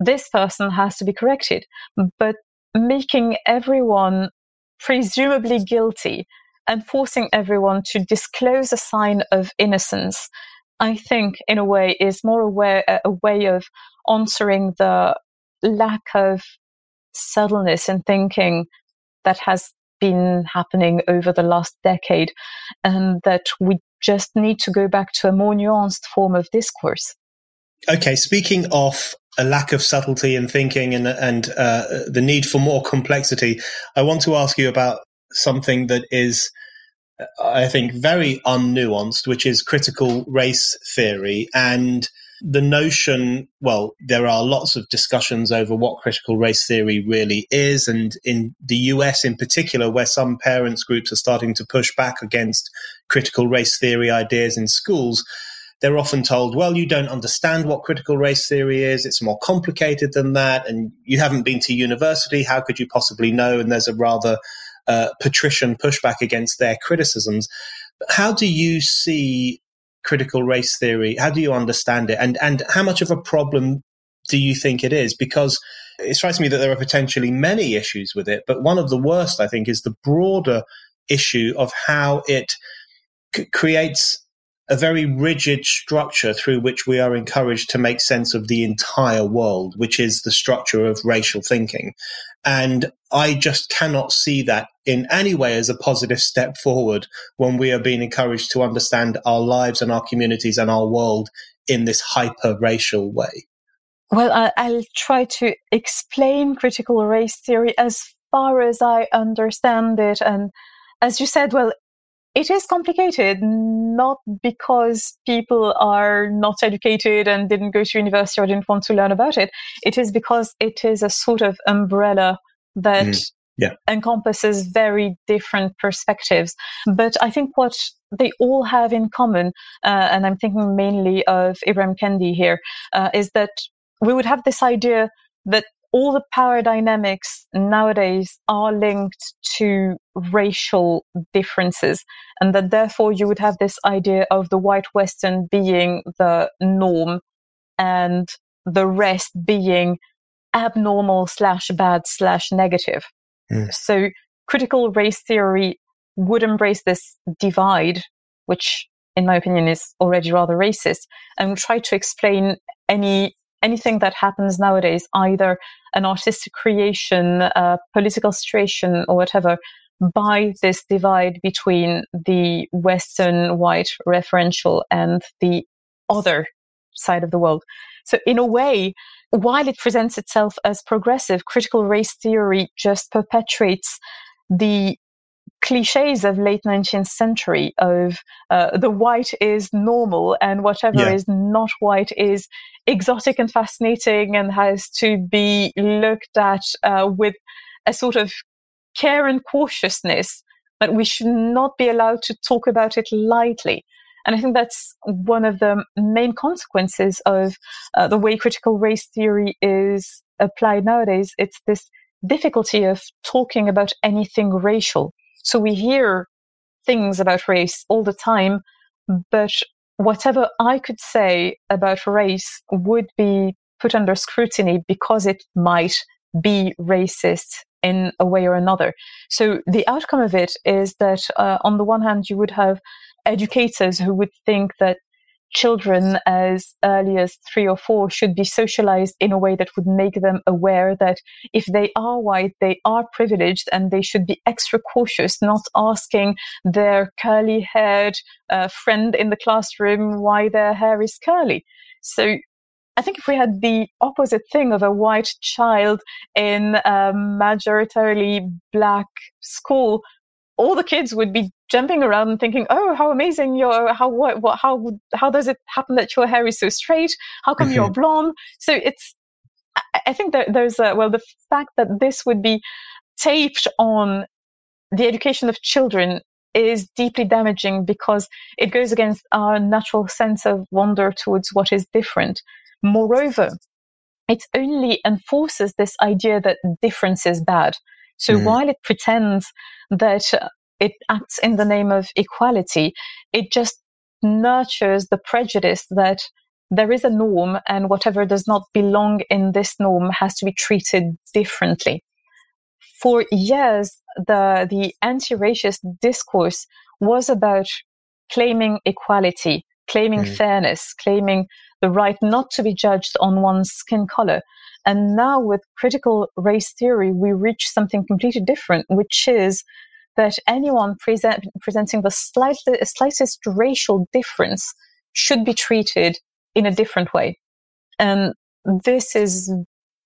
this person has to be corrected. But making everyone presumably guilty and forcing everyone to disclose a sign of innocence, I think, in a way, is more a way, a way of answering the lack of subtleness in thinking that has been happening over the last decade, and that we just need to go back to a more nuanced form of discourse. Okay, speaking of a lack of subtlety in thinking and and uh, the need for more complexity, I want to ask you about something that is, I think, very unnuanced, which is critical race theory and the notion, well, there are lots of discussions over what critical race theory really is. And in the US in particular, where some parents groups are starting to push back against critical race theory ideas in schools, they're often told, well, you don't understand what critical race theory is. It's more complicated than that. And you haven't been to university. How could you possibly know? And there's a rather uh, patrician pushback against their criticisms. But how do you see critical race theory? How do you understand it? And, and how much of a problem do you think it is? Because it strikes me that there are potentially many issues with it, but one of the worst, I think, is the broader issue of how it c- creates a very rigid structure through which we are encouraged to make sense of the entire world, which is the structure of racial thinking. And I just cannot see that in any way as a positive step forward when we are being encouraged to understand our lives and our communities and our world in this hyper racial way. Well, I'll try to explain critical race theory as far as I understand it. And as you said, well, it is complicated, not because people are not educated and didn't go to university or didn't want to learn about it. It is because it is a sort of umbrella that mm, yeah. encompasses very different perspectives. But I think what they all have in common, uh, and I'm thinking mainly of Ibram Kendi here, uh, is that we would have this idea that all the power dynamics nowadays are linked to racial differences, and that therefore you would have this idea of the white Western being the norm and the rest being abnormal slash bad slash negative. Mm. So critical race theory would embrace this divide, which in my opinion is already rather racist, and try to explain any anything that happens nowadays, either an artistic creation, a political situation, or whatever, by this divide between the Western white referential and the other side of the world. So in a way, while it presents itself as progressive, critical race theory just perpetuates the cliches of late 19th century of uh, the white is normal and whatever yeah. is not white is exotic and fascinating and has to be looked at uh, with a sort of care and cautiousness but we should not be allowed to talk about it lightly and I think that's one of the main consequences of uh, the way critical race theory is applied nowadays. It's this difficulty of talking about anything racial. So we hear things about race all the time, but whatever I could say about race would be put under scrutiny because it might be racist in a way or another. So the outcome of it is that uh, on the one hand, you would have educators who would think that children as early as three or four should be socialized in a way that would make them aware that if they are white, they are privileged and they should be extra cautious, not asking their curly haired uh, friend in the classroom why their hair is curly. So I think if we had the opposite thing of a white child in a majoritarily black school, all the kids would be jumping around and thinking, "Oh, how amazing your how what, what how how does it happen that your hair is so straight? How come you're blonde?" So it's I think that there's a well the fact that this would be taped on the education of children is deeply damaging because it goes against our natural sense of wonder towards what is different. Moreover, it only enforces this idea that difference is bad. So mm. while it pretends that it acts in the name of equality, it just nurtures the prejudice that there is a norm and whatever does not belong in this norm has to be treated differently. For years, the, the anti-racist discourse was about claiming equality, claiming mm. fairness, claiming the right not to be judged on one's skin color. And now with critical race theory, we reach something completely different, which is that anyone present, presenting the slightly, slightest racial difference should be treated in a different way. And this is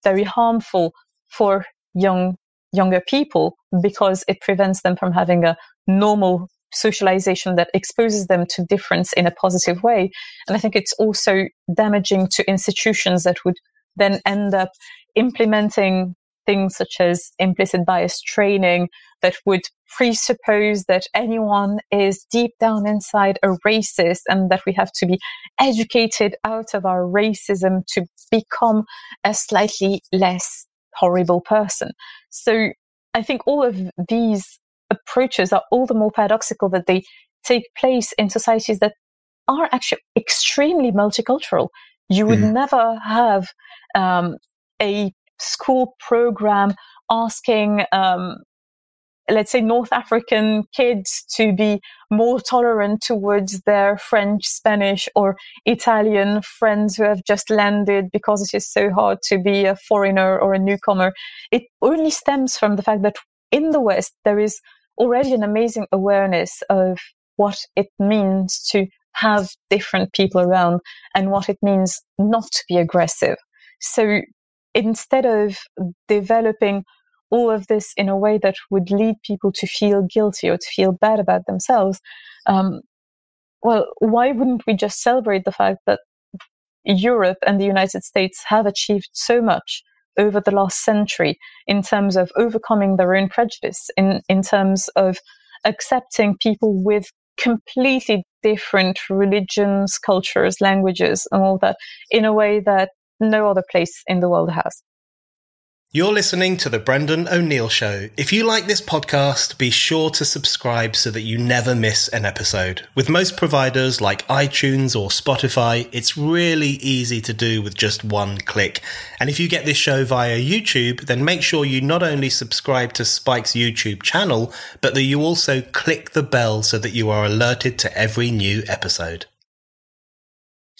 very harmful for young, younger people because it prevents them from having a normal socialization that exposes them to difference in a positive way. And I think it's also damaging to institutions that would then end up implementing things such as implicit bias training that would presuppose that anyone is deep down inside a racist and that we have to be educated out of our racism to become a slightly less horrible person. So I think all of these approaches are all the more paradoxical that they take place in societies that are actually extremely multicultural. You would mm. never have um, a school program asking, um, let's say, North African kids to be more tolerant towards their French, Spanish, or Italian friends who have just landed because it is so hard to be a foreigner or a newcomer. It only stems from the fact that in the West, there is already an amazing awareness of what it means to have different people around and what it means not to be aggressive. So instead of developing all of this in a way that would lead people to feel guilty or to feel bad about themselves, um, well, why wouldn't we just celebrate the fact that Europe and the United States have achieved so much over the last century in terms of overcoming their own prejudice, in, in terms of accepting people with completely different religions, cultures, languages, and all that in a way that no other place in the world has. You're listening to The Brendan O'Neill Show. If you like this podcast, be sure to subscribe so that you never miss an episode. With most providers like iTunes or Spotify, it's really easy to do with just one click. And if you get this show via YouTube, then make sure you not only subscribe to Spiked's YouTube channel, but that you also click the bell so that you are alerted to every new episode.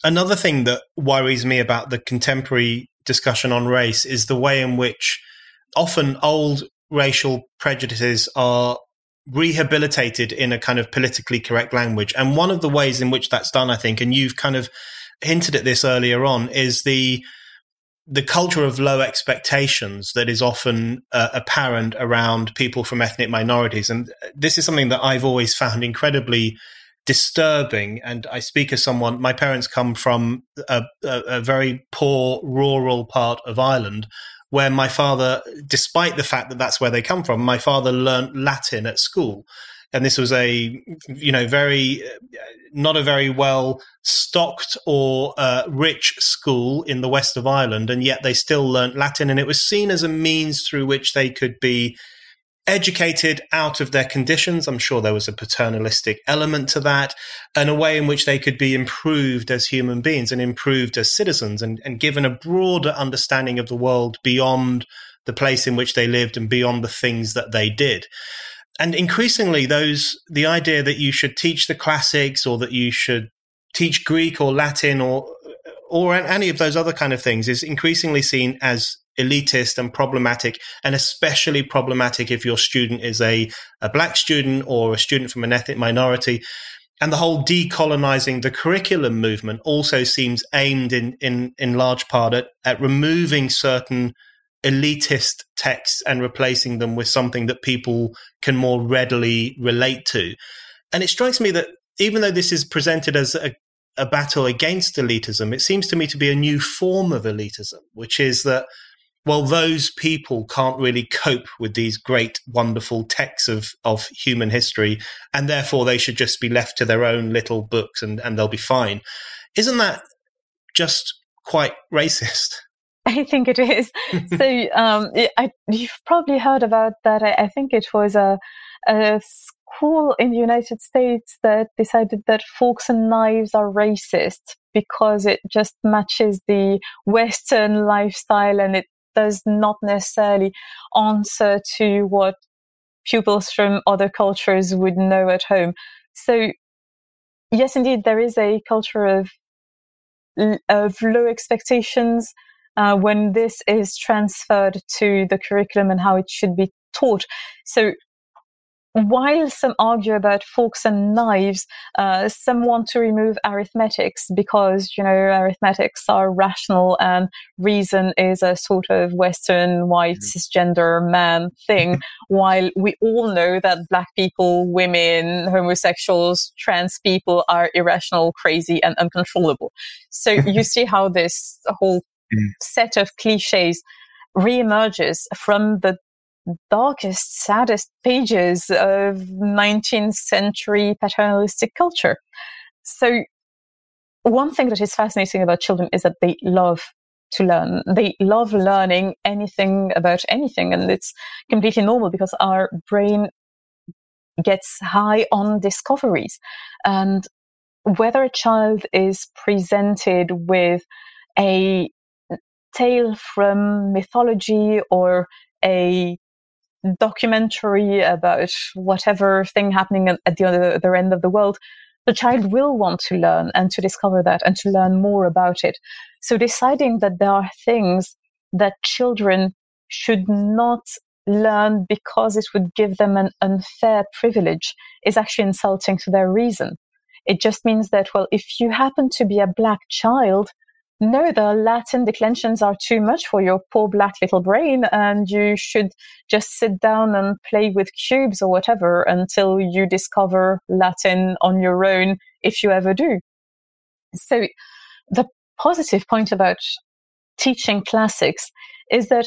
Another thing that worries me about the contemporary discussion on race is the way in which often old racial prejudices are rehabilitated in a kind of politically correct language. And one of the ways in which that's done, I think, and you've kind of hinted at this earlier on, is the the culture of low expectations that is often uh, apparent around people from ethnic minorities. And this is something that I've always found incredibly disturbing. And I speak as someone, my parents come from a, a, a very poor rural part of Ireland where my father, despite the fact that that's where they come from, my father learnt Latin at school. And this was a, you know, very, not a very well stocked or uh, rich school in the west of Ireland. And yet they still learnt Latin. And it was seen as a means through which they could be educated out of their conditions. I'm sure there was a paternalistic element to that, and a way in which they could be improved as human beings and improved as citizens and, and given a broader understanding of the world beyond the place in which they lived and beyond the things that they did. And increasingly, those the idea that you should teach the classics or that you should teach Greek or Latin or or any of those other kind of things is increasingly seen as elitist and problematic, and especially problematic if your student is a, a black student or a student from an ethnic minority. And the whole decolonizing the curriculum movement also seems aimed in, in, in large part at, at removing certain elitist texts and replacing them with something that people can more readily relate to. And it strikes me that even though this is presented as a, a battle against elitism, it seems to me to be a new form of elitism, which is that well, those people can't really cope with these great, wonderful texts of, of human history, and therefore they should just be left to their own little books and, and they'll be fine. Isn't that just quite racist? I think it is. so um, I, you've probably heard about that. I, I think it was a, a, school in the United States that decided that forks and knives are racist because it just matches the Western lifestyle and it does not necessarily answer to what pupils from other cultures would know at home. So, yes, indeed, there is a culture of of low expectations uh, when this is transferred to the curriculum and how it should be taught. So, while some argue about forks and knives, uh, some want to remove arithmetics because, you know, arithmetics are rational and reason is a sort of Western white mm-hmm. cisgender man thing. while we all know that black people, women, homosexuals, trans people are irrational, crazy, and uncontrollable. So you see how this whole mm. set of cliches reemerges from the darkest, saddest pages of 19th century paternalistic culture. So, one thing that is fascinating about children is that they love to learn. They love learning anything about anything, and it's completely normal because our brain gets high on discoveries. And whether a child is presented with a tale from mythology or a documentary about whatever thing happening at the other, end of the world, the child will want to learn and to discover that and to learn more about it. So deciding that there are things that children should not learn because it would give them an unfair privilege is actually insulting to their reason. It just means that, well, if you happen to be a black child, no, the Latin declensions are too much for your poor black little brain, and you should just sit down and play with cubes or whatever until you discover Latin on your own, if you ever do. So, the positive point about teaching classics is that,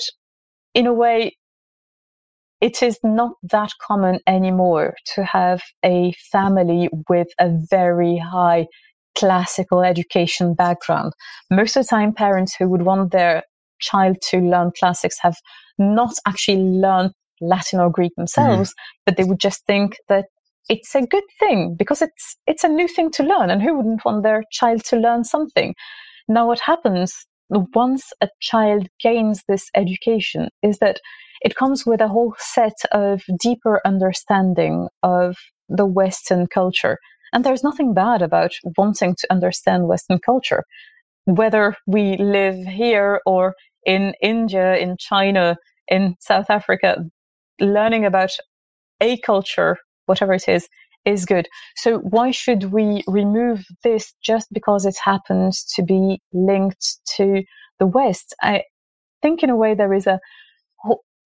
in a way, it is not that common anymore to have a family with a very high classical education background. Most of the time, parents who would want their child to learn classics have not actually learned Latin or Greek themselves, mm-hmm. but they would just think that it's a good thing because it's it's a new thing to learn and who wouldn't want their child to learn something now what happens once a child gains this education is that it comes with a whole set of deeper understanding of the western culture and there's nothing bad about wanting to understand western culture whether we live here or in india in china in south africa learning about a culture whatever it is, is good. So why should we remove this just because it happens to be linked to the West? I think in a way there is a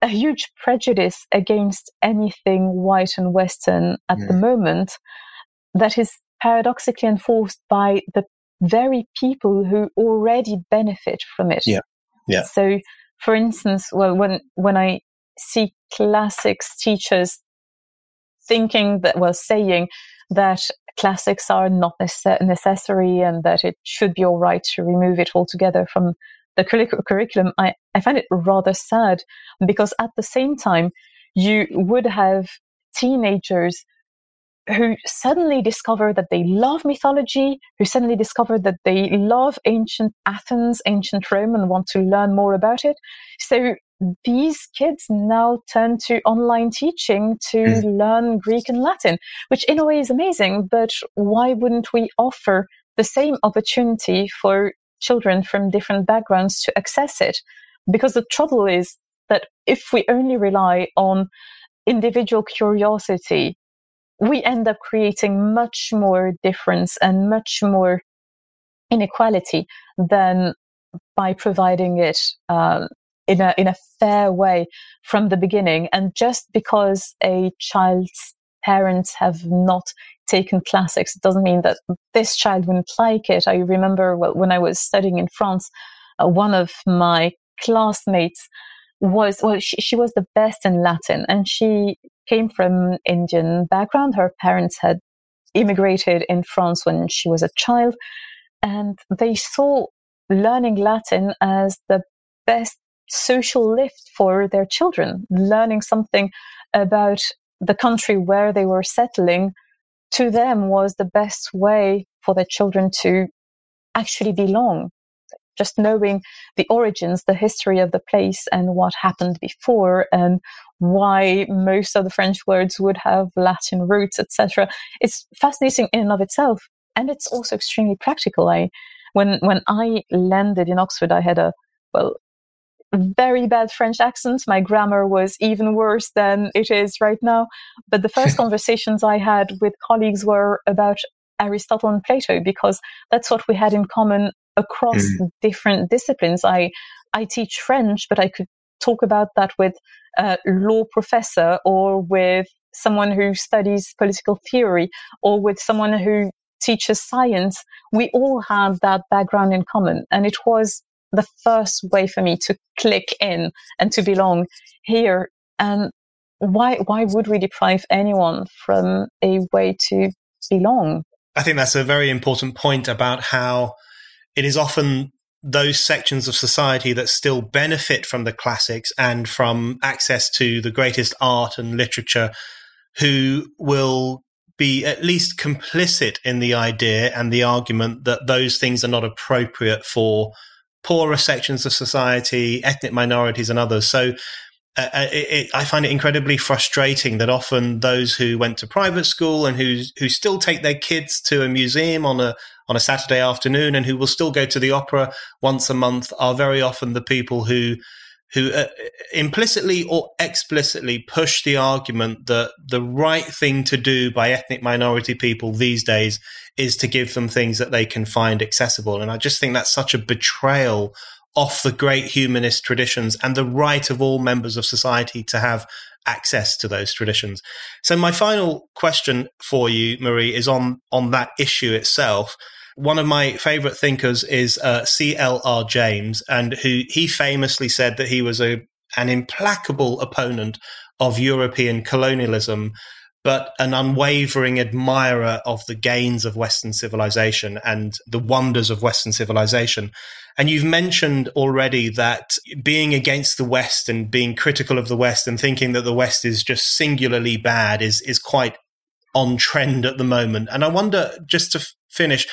a huge prejudice against anything white and Western at yeah. the mm. moment that is paradoxically enforced by the very people who already benefit from it. Yeah. Yeah. So for instance, well when when I see classics teachers thinking that was saying that classics are not necess- necessary and that it should be all right to remove it altogether from the curriculum, I, I find it rather sad because at the same time, you would have teenagers who suddenly discover that they love mythology, who suddenly discover that they love ancient Athens, ancient Rome, and want to learn more about it. So these kids now turn to online teaching to mm. learn Greek and Latin, which in a way is amazing. But why wouldn't we offer the same opportunity for children from different backgrounds to access it? Because the trouble is that if we only rely on individual curiosity, we end up creating much more difference and much more inequality than by providing it uh, in a in a fair way from the beginning. And just because a child's parents have not taken classics, doesn't mean that this child wouldn't like it. I remember when I was studying in France, uh, one of my classmates was well she, she was the best in latin and she came from indian background her parents had immigrated in france when she was a child and they saw learning latin as the best social lift for their children, learning something about the country where they were settling to them was the best way for their children to actually belong. Just knowing the origins, the history of the place and what happened before and why most of the French words would have Latin roots, etc. It's fascinating in and of itself. And it's also extremely practical. I, when, when I landed in Oxford, I had a, well, very bad French accent. My grammar was even worse than it is right now. But the first conversations I had with colleagues were about Aristotle and Plato because that's what we had in common across mm. different disciplines. I, I teach French, but I could talk about that with a law professor or with someone who studies political theory or with someone who teaches science. We all had that background in common. And it was the first way for me to click in and to belong here. And why why would we deprive anyone from a way to belong? I think that's a very important point about how it is often those sections of society that still benefit from the classics and from access to the greatest art and literature who will be at least complicit in the idea and the argument that those things are not appropriate for poorer sections of society, ethnic minorities, and others. So uh, uh, it, I find it incredibly frustrating that often those who went to private school and who who still take their kids to a museum on a on a Saturday afternoon and who will still go to the opera once a month are very often the people who who uh, implicitly or explicitly push the argument that the right thing to do by ethnic minority people these days is to give them things that they can find accessible. And I just think that's such a betrayal of the great humanist traditions and the right of all members of society to have access to those traditions. So my final question for you, Marie, is on, on that issue itself. One of my favorite thinkers is uh, C.L.R. James, and who he famously said that he was a an implacable opponent of European colonialism, but an unwavering admirer of the gains of Western civilization and the wonders of Western civilization. And you've mentioned already that being against the West and being critical of the West and thinking that the West is just singularly bad is, is quite on trend at the moment. And I wonder, just to f- finish,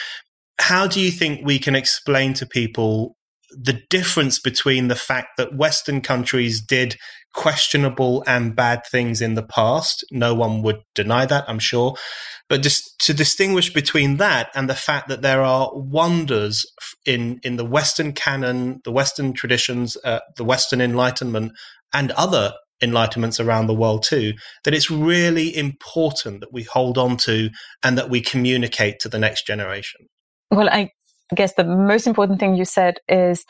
how do you think we can explain to people the difference between the fact that Western countries did questionable and bad things in the past. No one would deny that, I'm sure. But just to distinguish between that and the fact that there are wonders in, in the Western canon, the Western traditions, uh, the Western Enlightenment, and other enlightenments around the world too, that it's really important that we hold on to and that we communicate to the next generation. Well, I guess the most important thing you said is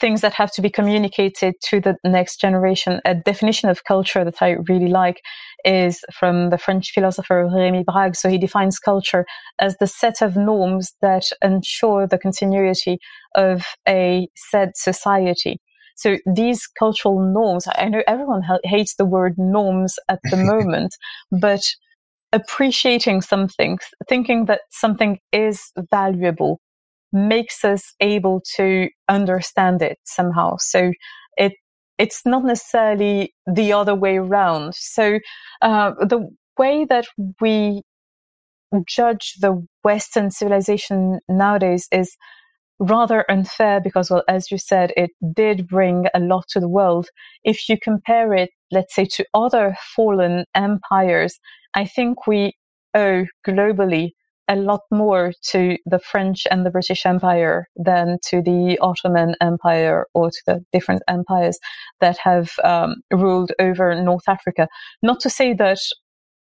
things that have to be communicated to the next generation. A definition of culture that I really like is from the French philosopher Rémi Brague. So he defines culture as the set of norms that ensure the continuity of a said society. So these cultural norms, I know everyone hates the word norms at the moment, but appreciating something, thinking that something is valuable, makes us able to understand it somehow. So it it's not necessarily the other way around. So uh, the way that we judge the Western civilization nowadays is rather unfair because, well, as you said, it did bring a lot to the world. If you compare it, let's say, to other fallen empires, I think we owe globally a lot more to the French and the British Empire than to the Ottoman Empire or to the different empires that have um, ruled over North Africa. Not to say that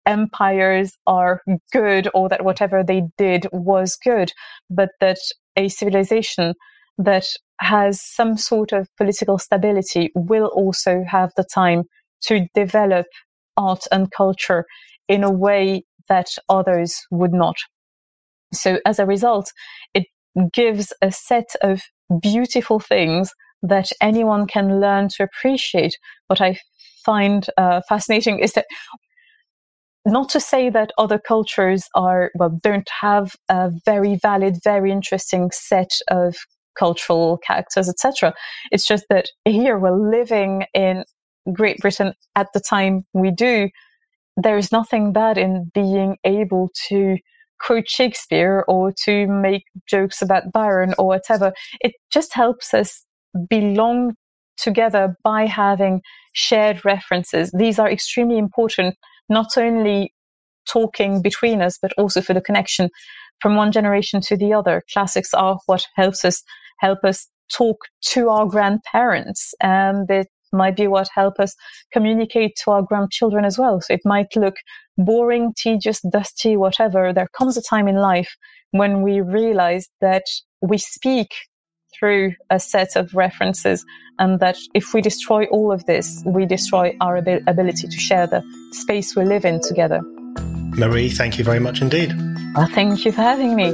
empires are good or that whatever they did was good, but that a civilization that has some sort of political stability will also have the time to develop art and culture in a way that others would not. So as a result, it gives a set of beautiful things that anyone can learn to appreciate. What I find uh, fascinating is that not to say that other cultures are well don't have a very valid, very interesting set of cultural characters, etc. It's just that here we're living in Great Britain at the time we do. There is nothing bad in being able to quote Shakespeare or to make jokes about Byron or whatever. It just helps us belong together by having shared references. These are extremely important, not only talking between us, but also for the connection from one generation to the other. Classics are what helps us help us talk to our grandparents and it might be what help us communicate to our grandchildren as well. So it might look boring, tedious, dusty, whatever. There comes a time in life when we realize that we speak through a set of references and that if we destroy all of this, we destroy our ab- ability to share the space we live in together. Marie, thank you very much indeed. Well, thank you for having me.